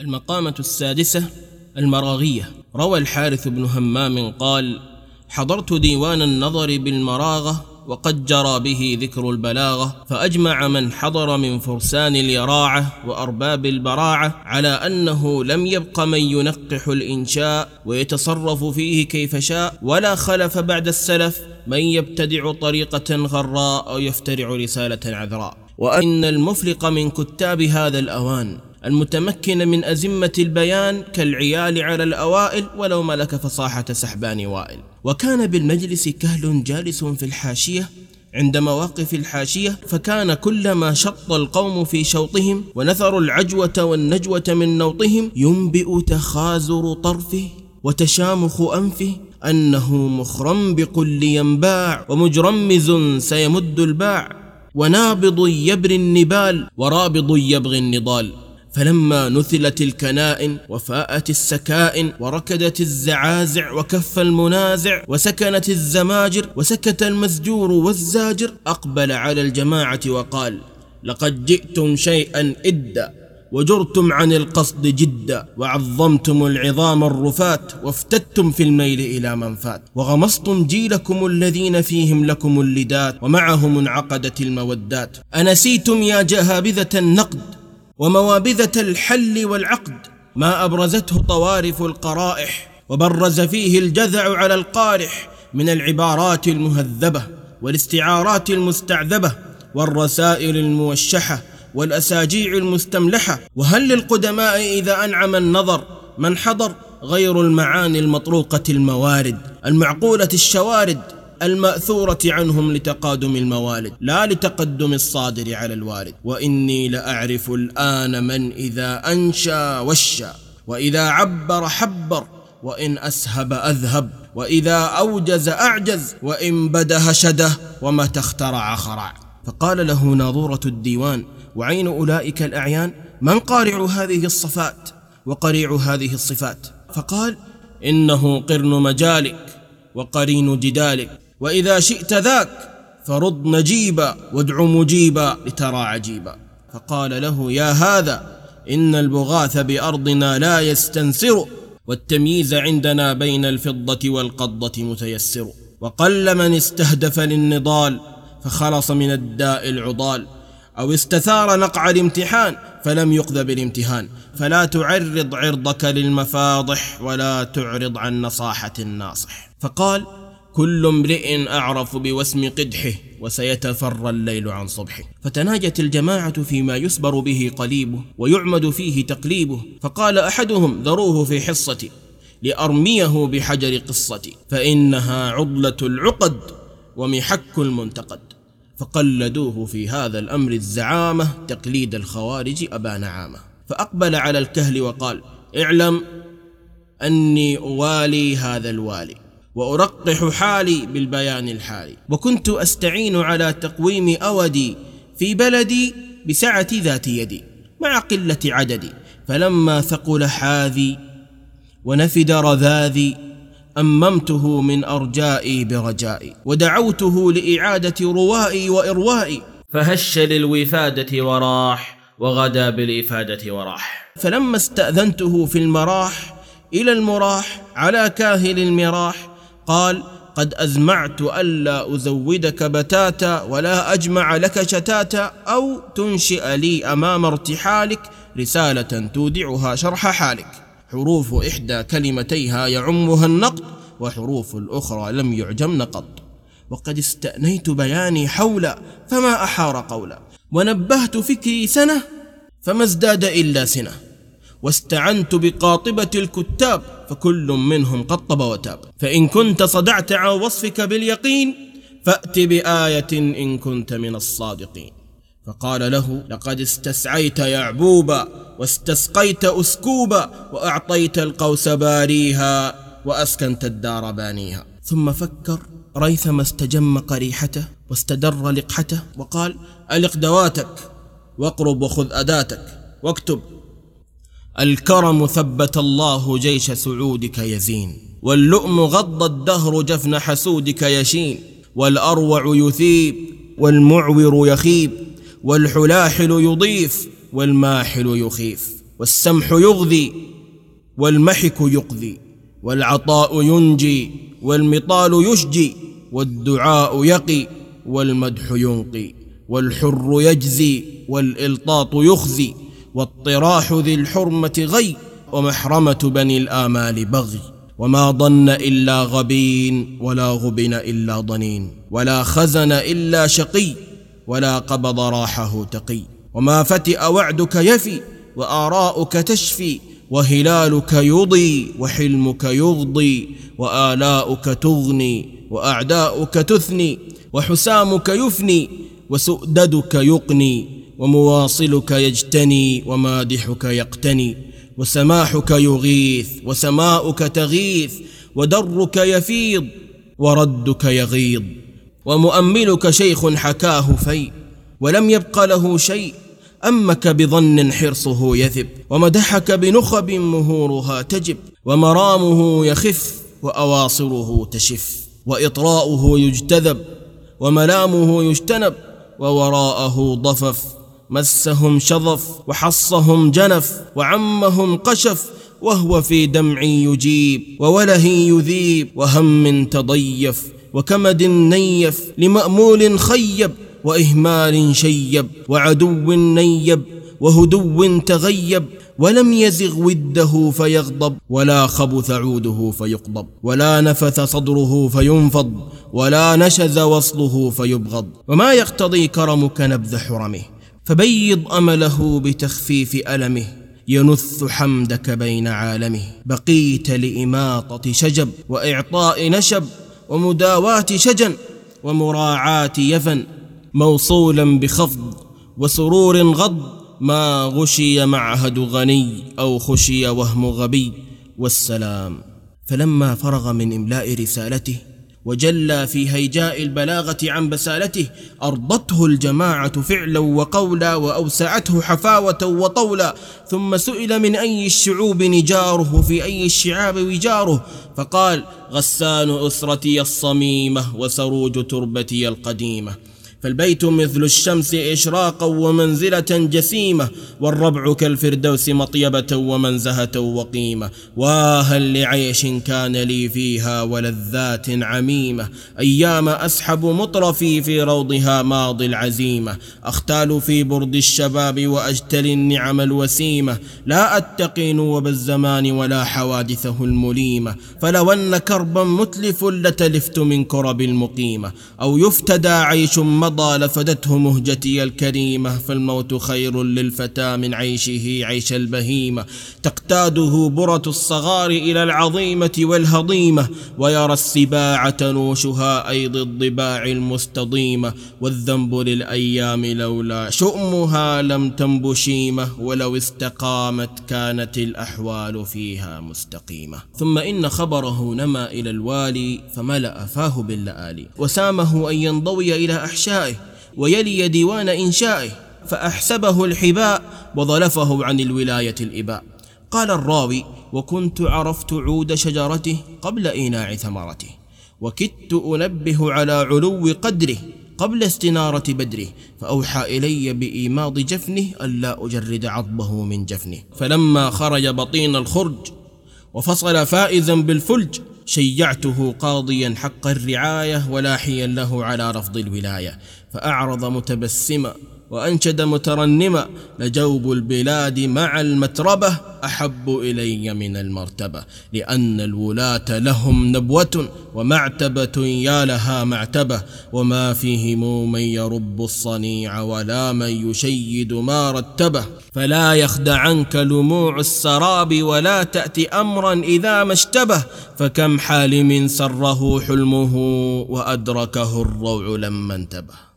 المقامة السادسة المراغية. روى الحارث بن همام قال حضرت ديوان النظر بالمراغة وقد جرى به ذكر البلاغة فأجمع من حضر من فرسان اليراعة وأرباب البراعة على أنه لم يبق من ينقح الإنشاء ويتصرف فيه كيف شاء ولا خلف بعد السلف من يبتدع طريقة غراء أو يفترع رسالة عذراء. وأن المفلق من كتاب هذا الأوان. المتمكن من أزمة البيان كالعيال على الأوائل ولو ملك فصاحة سحبان وائل. وكان بالمجلس كهل جالس في الحاشية عند مواقف الحاشية فكان كلما شط القوم في شوطهم ونثروا العجوة والنجوة من نوطهم ينبئ تخازر طرفه وتشامخ أنفه أنه مخرنبق لينباع ومجرمز سيمد الباع ونابض يبري النبال ورابض يبغي النضال. فلما نثلت الكنائن وفاءت السكائن وركدت الزعازع وكف المنازع وسكنت الزماجر وسكت المزجور والزاجر أقبل على الجماعة وقال لقد جئتم شيئا إدا وجرتم عن القصد جدا وعظمتم العظام الرفات وافتدتم في الميل إلى من فات وغمصتم جيلكم الذين فيهم لكم اللدات ومعهم انعقدت المودات. أنسيتم يا جهابذة النقد وموابذة الحل والعقد ما أبرزته طوارف القرائح وبرز فيه الجذع على القارح من العبارات المهذبة والاستعارات المستعذبة والرسائل الموشحة والأساجيع المستملحة. وهل للقدماء إذا أنعم النظر من حضر غير المعاني المطروقة الموارد المعقولة الشوارد المأثورة عنهم لتقادم الموالد لا لتقدم الصادر على الوارد وإني لأعرف الآن من إذا أنشا وشى وإذا عبر حبر وإن أسهب أذهب وإذا أوجز أعجز وإن بده شده ومتى اخترع خرع. فقال له ناظورة الديوان وعين أولئك الأعيان؟ من قارع هذه الصفات؟ وقريع هذه الصفات. فقال إنه قرن مجالك وقرين جدالك. وإذا شئت ذاك فرد نجيبا وادع مجيبا لترى عجيبا. فقال له يا هذا إن البغاث بأرضنا لا يستنسر والتمييز عندنا بين الفضة والقضة متيسر. وقل من استهدف للنضال فخلص من الداء العضال أو استثار نقع الامتحان فلم يقذ بالامتهان. فلا تعرض عرضك للمفاضح ولا تعرض عن نصاحة الناصح. فقال كل امرئ أعرف بوسم قدحه وسيتفرى الليل عن صبحه. فتناجت الجماعة فيما يسبر به قليبه ويعمد فيه تقليبه فقال أحدهم ذروه في حصتي لأرميه بحجر قصتي فإنها عضلة العقد ومحك المنتقد فقلدوه في هذا الأمر الزعامة تقليد الخوارج أبا نعامة. فأقبل على الكهل وقال اعلم أني أوالي هذا الوالي وأرقح حالي بالبيان الحالي. وكنت أستعين على تقويم أودي في بلدي بسعة ذات يدي مع قلة عددي. فلما ثقل حاذي ونفد رذاذي أممته من أرجائي برجائي. ودعوته لإعادة روائي وإروائي فهش للوفادة وراح وغدا بالإفادة وراح. فلما استأذنته في المراح إلى المراح على كاهل المراح قال قد أزمعت ألا أزودك بتاتا ولا أجمع لك شتاتا أو تنشئ لي أمام ارتحالك رسالة تودعها شرح حالك. حروف إحدى كلمتيها يعمها النقد وحروف الأخرى لم يعجمن قط. وقد استأنيت بياني حولا فما أحار قولا. ونبهت فكري سنة فما ازداد إلا سنة. واستعنت بقاطبة الكتاب فكل منهم قطب وتاب. فإن كنت صدعت عن وصفك باليقين فأت بآية إن كنت من الصادقين. فقال له لقد استسعيت يعبوبا واستسقيت أسكوبا وأعطيت القوس باريها وأسكنت الدار بانيها. ثم فكر ريثما استجم قريحته واستدر لقحته وقال ألق دواتك واقرب وخذ أداتك واكتب. الكرم ثبت الله جيش سعودك يزين واللؤم غض الدهر جفن حسودك يشين والأروع يثيب والمعور يخيب والحلاحل يضيف والماحل يخيف والسمح يغذي والمحك يقذي والعطاء ينجي والمطال يشجي والدعاء يقي والمدح ينقي والحر يجزي والإلطاط يخزي. واطراح ذي الحرمة غي ومحرمة بني الآمال بغي وما ضن إلا غبين ولا غبن إلا ضنين ولا خزن إلا شقي ولا قبض راحه تقي وما فتئ وعدك يفي وآراؤك تشفي وهلالك يضي وحلمك يغضي وآلاؤك تغني وأعداؤك تثني وحسامك يفني وسؤددك يقني ومواصلك يجتني ومادحك يقتني وسماحك يغيث وسماؤك تغيث ودرك يفيض وردك يغيض ومؤملك شيخ حكاه في ولم يبق له شيء أمك بظن حرصه يذب ومدحك بنخب مهورها تجب ومرامه يخف وأواصره تشف وإطراؤه يجتذب وملامه يجتنب ووراءه ضفف مسهم شظف وحصهم جنف وعمهم قشف وهو في دمع يجيب ووله يذيب وهم تضيف وكمد نيف لمأمول خيب وإهمال شيب وعدو نيب وهدو تغيب ولم يزغ وده فيغضب ولا خبث عوده فيقضب ولا نفث صدره فينفض ولا نشز وصله فيبغض وما يقتضي كرمك نبذ حرمه فبيض أمله بتخفيف ألمه ينث حمدك بين عالمه. بقيت لإماطة شجب وإعطاء نشب ومداواة شجن ومراعاة يفن. موصولا بخفض وسرور غض ما غشي معهد غني أو خشي وهم غبي. والسلام. فلما فرغ من إملاء رسالته وجلى في هيجاء البلاغة عن بسالته ارضته الجماعة فعلا وقولا وأوسعته حفاوة وطولا ثم سئل من أي الشعوب نجاره في أي الشعاب وجاره؟ فقال غسان أسرتي الصميمة وسروج تربتي القديمة. فالبيت مثل الشمس إشراقا ومنزلة جسيمة والربع كالفردوس مطيبة ومنزهة وقيمة. واهل لعيش كان لي فيها ولذات عميمة. أيام أسحب مطرفي في روضها ماضي العزيمة. أختال في برد الشباب وأجتلي النعم الوسيمة. لا أتقي نوب الزمان ولا حوادثه المليمة. فلو أن كربا متلف لتلفت من كرب المقيمة. أو يفتدى عيش مضى لفدته مهجتي الكريمة فالموت خير للفتى من عيشه عيش البهيمة. تقتاده برة الصغار إلى العظيمة والهضيمة ويرى السباع تنوشها أيض الضباع المستضيمة. والذنب للأيام لولا شؤمها لم تنب شيمة ولو استقامت كانت الأحوال فيها مستقيمة. ثم إن خبره نما إلى الوالي فملأ فاه باللآلي وسامه أن ينضوي إلى أحشائه ويلي ديوان إنشائه فأحسبه الحباء وظلفه عن الولاية الإباء. قال الراوي وكنت عرفت عود شجرته قبل إيناع ثمرته وكدت أنبه على علو قدره قبل استنارة بدره فأوحى إلي بإيماض جفنه ألا أجرد عضبه من جفنه. فلما خرج بطين الخرج وفصل فائزا بالفلج شيعته قاضيا حق الرعاية ولاحيا له على رفض الولاية فأعرض متبسما وأنشد مترنما لجوب البلاد مع المتربة أحب إلي من المرتبة لأن الولاة لهم نبوة ومعتبة يا لها معتبة وما فيهم من يرب الصنيع ولا من يشيد ما رتبه. فلا يخدعنك لموع السراب ولا تأتي أمرا إذا ما اشتبه. فكم حالم سره حلمه وأدركه الروع لما انتبه.